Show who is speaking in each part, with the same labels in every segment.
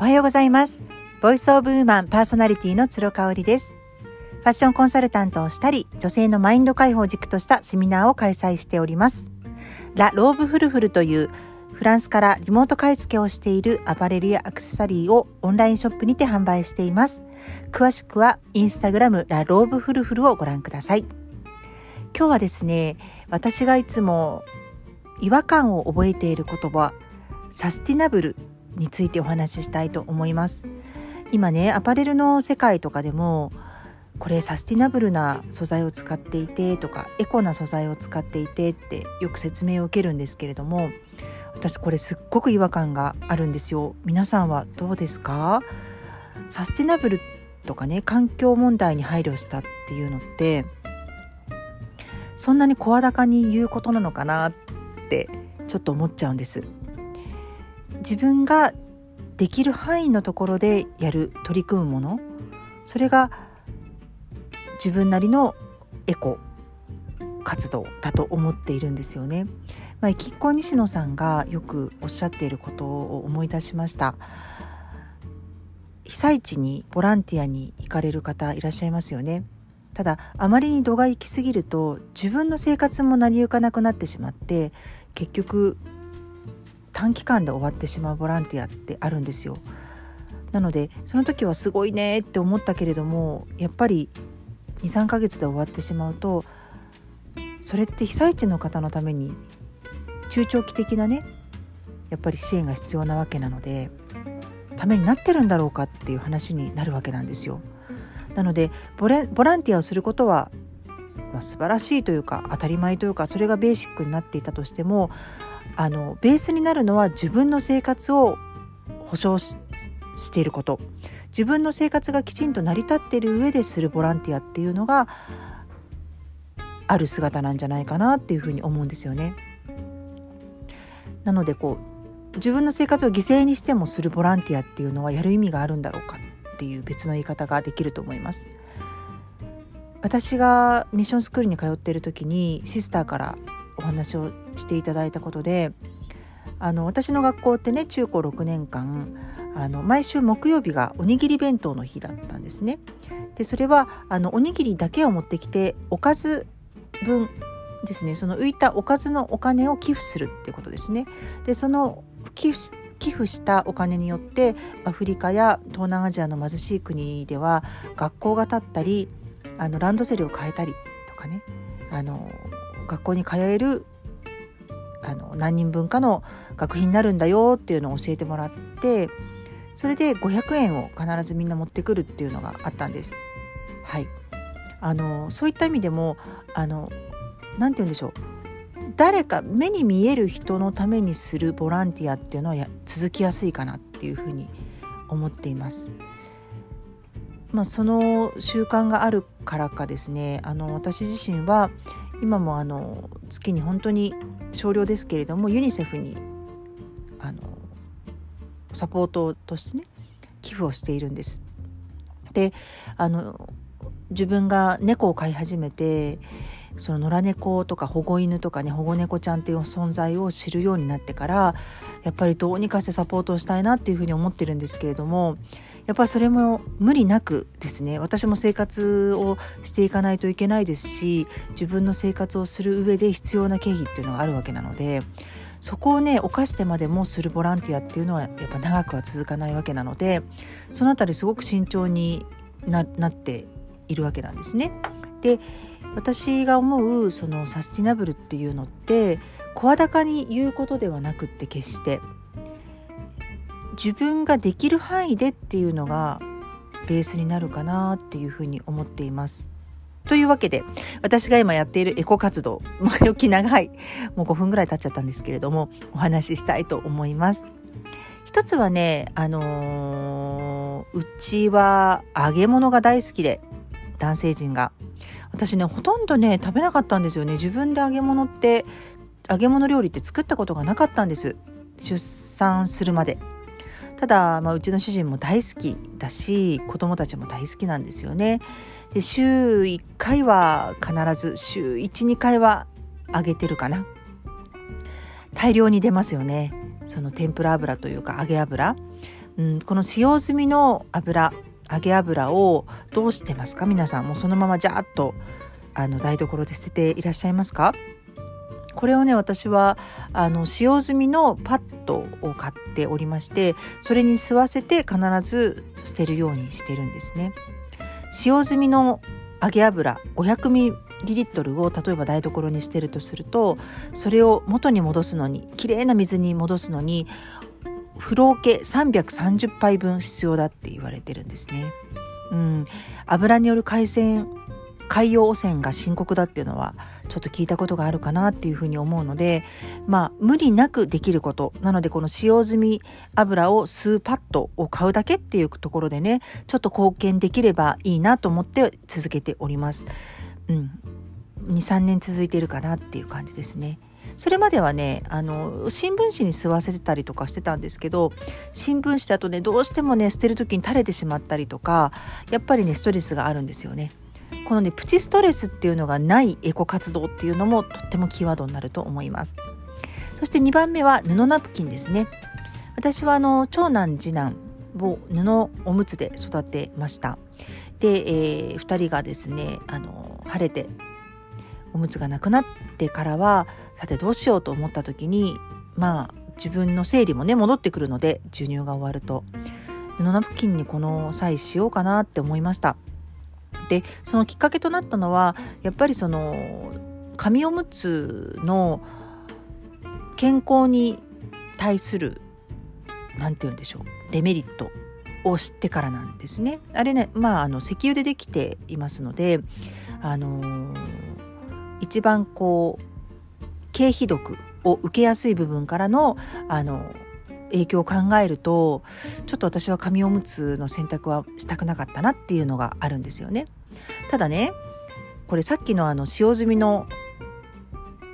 Speaker 1: おはようございます。 Voice of Woman パーソナリティの鶴香織です。ファッションコンサルタントをしたり女性のマインド解放軸としたセミナーを開催しております。ラ・ローブフルフルというフランスからリモート買い付けをしているアパレルやアクセサリーをオンラインショップにて販売しています。詳しくはインスタグラムラ・ローブフルフルをご覧ください。今日はですね私がいつも違和感を覚えている言葉サスティナブルについてお話ししたいと思います。今ねアパレルの世界とかでもこれサスティナブルな素材を使っていてとかエコな素材を使っていてってよく説明を受けるんですけれども私これすっごく違和感があるんですよ。皆さんはどうですか？サスティナブルとかね環境問題に配慮したっていうのってそんなに声高に言うことなのかなってちょっと思っちゃうんです。自分ができる範囲のところでやる取り組むものそれが自分なりのエコ活動だと思っているんですよね。まあ、きっこ西野さんがよくおっしゃっていることを思い出しました。被災地にボランティアに行かれる方いらっしゃいますよね。ただあまりに度が行き過ぎると自分の生活も成り行かなくなってしまって結局短期間で終わってしまうボランティアってあるんですよ。なのでその時はすごいねって思ったけれどもやっぱり23ヶ月で終わってしまうとそれって被災地の方のために中長期的なねやっぱり支援が必要なわけなのでためになってるんだろうかっていう話になるわけなんですよ。なのでボランティアをすることは、まあ、素晴らしいというか当たり前というかそれがベーシックになっていたとしてもあのベースになるのは自分の生活を保障していること自分の生活がきちんと成り立っている上でするボランティアっていうのがある姿なんじゃないかなっていうふうに思うんですよね。なのでこう自分の生活を犠牲にしてもするボランティアっていうのはやる意味があるんだろうかっていう別の言い方ができると思います。私がミッションスクールに通っている時にシスターからお話をしていただいたことであの私の学校ってね中高6年間あの毎週木曜日がおにぎり弁当の日だったんですね。でそれはあのおにぎりだけを持ってきておかず分ですねその浮いたおかずのお金を寄付するってことですね。でその寄付寄付したお金によってアフリカや東南アジアの貧しい国では学校が建ったりあのランドセルを変えたりとかねあの学校に通えるあの何人分かの学費になるんだよっていうのを教えてもらってそれで500円を必ずみんな持ってくるっていうのがあったんです。はいあのそういった意味でもあのなて言うんでしょう誰か目に見える人のためにするボランティアっていうのはや続きやすいかなっていうふうに思っています。まあ、その習慣があるからかですねあの私自身は今もあの月に本当に少量ですけれどもユニセフにあのサポートとしてね寄付をしているんです。であの自分が猫を飼い始めてその野良猫とか保護犬とかね保護猫ちゃんっていう存在を知るようになってからやっぱりどうにかしてサポートをしたいなっていうふうに思ってるんですけれどもやっぱりそれも無理なくですね私も生活をしていかないといけないですし自分の生活をする上で必要な経費っていうのがあるわけなのでそこをね犯してまでもするボランティアっていうのはやっぱ長くは続かないわけなのでそのあたりすごく慎重になっているわけなんですね。で私が思うそのサスティナブルっていうのって声高に言うことではなくって決して自分ができる範囲でっていうのがベースになるかなっていうふうに思っています。というわけで私が今やっているエコ活動前置き長いもう5分ぐらい経っちゃったんですけれどもお話ししたいと思います。一つはねあのー、うちは揚げ物が大好きで男性陣が。私ねほとんどね食べなかったんですよね。自分で揚げ物って揚げ物料理って作ったことがなかったんです。出産するまで。ただ、まあ、うちの主人も大好きだし子供たちも大好きなんですよね。で週1回は必ず週12回は揚げてるかな。大量に出ますよね。その天ぷら油というか揚げ油。うん、この使用済みの油揚げ油をどうしてますか？皆さんもうそのままジャーッとあの台所で捨てていらっしゃいますか？これをね私はあの使用済みのパッドを買っておりましてそれに吸わせて必ず捨てるようにしてるんですね。使用済みの揚げ油 500ml を例えば台所に捨てるとするとそれを元に戻すのにきれいな水に戻すのに風呂桶330杯分必要だって言われてるんですね。うん、油による海鮮海洋汚染が深刻だっていうのはちょっと聞いたことがあるかなっていうふうに思うのでまあ無理なくできることなのでこの使用済み油を数パッドを買うだけっていうところでねちょっと貢献できればいいなと思って続けております。うん、23年続いてるかなっていう感じですね。それまではねあの新聞紙に吸わせてたりとかしてたんですけど新聞紙だとねどうしてもね捨てる時に垂れてしまったりとかやっぱりねストレスがあるんですよね。このねプチストレスっていうのがないエコ活動っていうのもとってもキーワードになると思います。そして2番目は布ナプキンですね。私はあの長男次男を布おむつで育てました。で、えー、2人がですねあの晴れておむつがなくなってからはさてどうしようと思った時にまあ自分の生理もね戻ってくるので授乳が終わると布ナプキンにこの際しようかなって思いましたでそのきっかけとなったのはやっぱりその紙おむつの健康に対する何て言うんでしょうデメリットを知ってからなんですね。あれねまああの石油でできていますのであのー、一番こう経費毒を受けやすい部分からのあの影響を考えるとちょっと私は紙おむつの選択はしたくなかったなっていうのがあるんですよね。ただねこれさっきのあの使用済みの、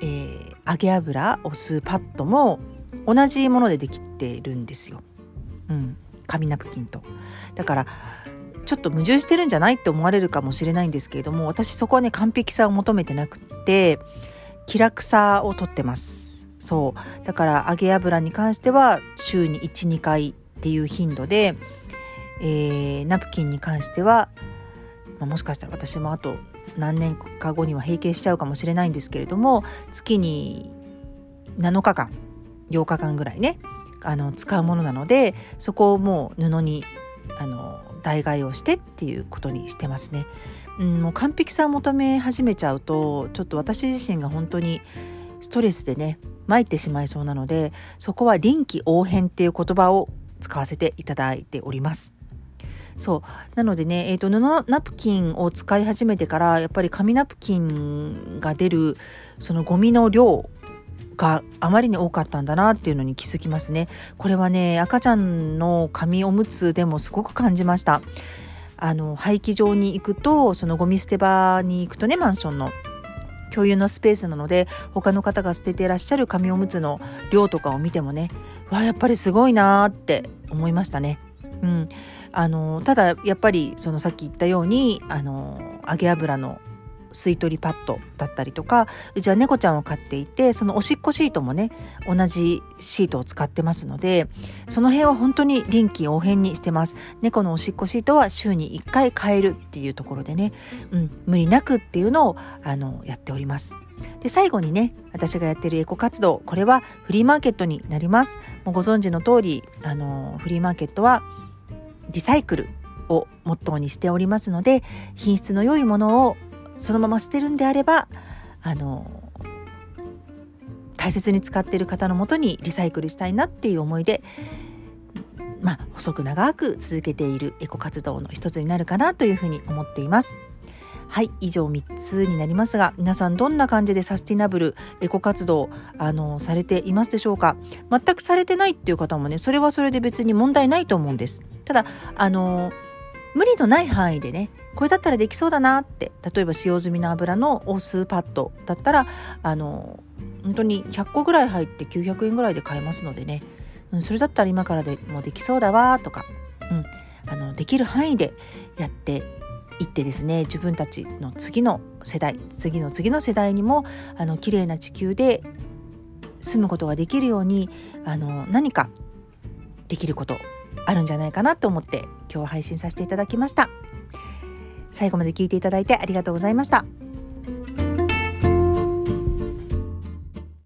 Speaker 1: えー、揚げ油を吸うパッドも同じものでできてるんですよ。うん、紙ナプキンと。だからちょっと矛盾してるんじゃないって思われるかもしれないんですけれども私そこはね完璧さを求めてなくって気楽さをとってます。そうだから揚げ油に関しては週に12回っていう頻度で、えー、ナプキンに関してはまあ、もしかしたら私もあと何年か後には閉経しちゃうかもしれないんですけれども月に7日間8日間ぐらいねあの使うものなのでそこをもう布にあの代替えをしてっていうことにしてますね。うん、もう完璧さを求め始めちゃうとちょっと私自身が本当にストレスでね参ってしまいそうなのでそこは臨機応変っていう言葉を使わせていただいております。そうなのでね、えーと、布ナプキンを使い始めてからやっぱり紙ナプキンが出るそのゴミの量があまりに多かったんだなっていうのに気づきますね。これはね赤ちゃんの紙おむつでもすごく感じました。あの廃棄場に行くとそのゴミ捨て場に行くとねマンションの共有のスペースなので他の方が捨てていらっしゃる紙おむつの量とかを見てもねわやっぱりすごいなーって思いましたね。うん、あのただやっぱりそのさっき言ったようにあの揚げ油の吸い取りパッドだったりとかうちは猫ちゃんを飼っていてそのおしっこシートもね同じシートを使ってますのでその辺は本当に臨機応変にしてます。猫のおしっこシートは週に1回変えるっていうところでね、うん、無理なくっていうのをあのやっております。で最後にね私がやってるエコ活動これはフリーマーケットになります。もうご存知の通りあのフリーマーケットはリサイクルをモットーにしておりますので品質の良いものをそのまま捨てるんであればあの大切に使っている方のもとにリサイクルしたいなっていう思いでまあ細く長く続けているエコ活動の一つになるかなというふうに思っています。はい以上3つになりますが皆さんどんな感じでサスティナブルエコ活動あのされていますでしょうか？全くされてないっていう方もねそれはそれで別に問題ないと思うんですただあの無理のない範囲でねこれだったらできそうだなって。例えば使用済みの油のオスパッドだったらあの本当に100個ぐらい入って900円ぐらいで買えますのでね、うん、それだったら今からでもできそうだわとか、うん、あのできる範囲でやっていってですね自分たちの次の世代次の次の世代にもあの綺麗な地球で住むことができるようにあの何かできることあるんじゃないかなと思って今日は配信させていただきました。最後まで聞いていただいてありがとうございました。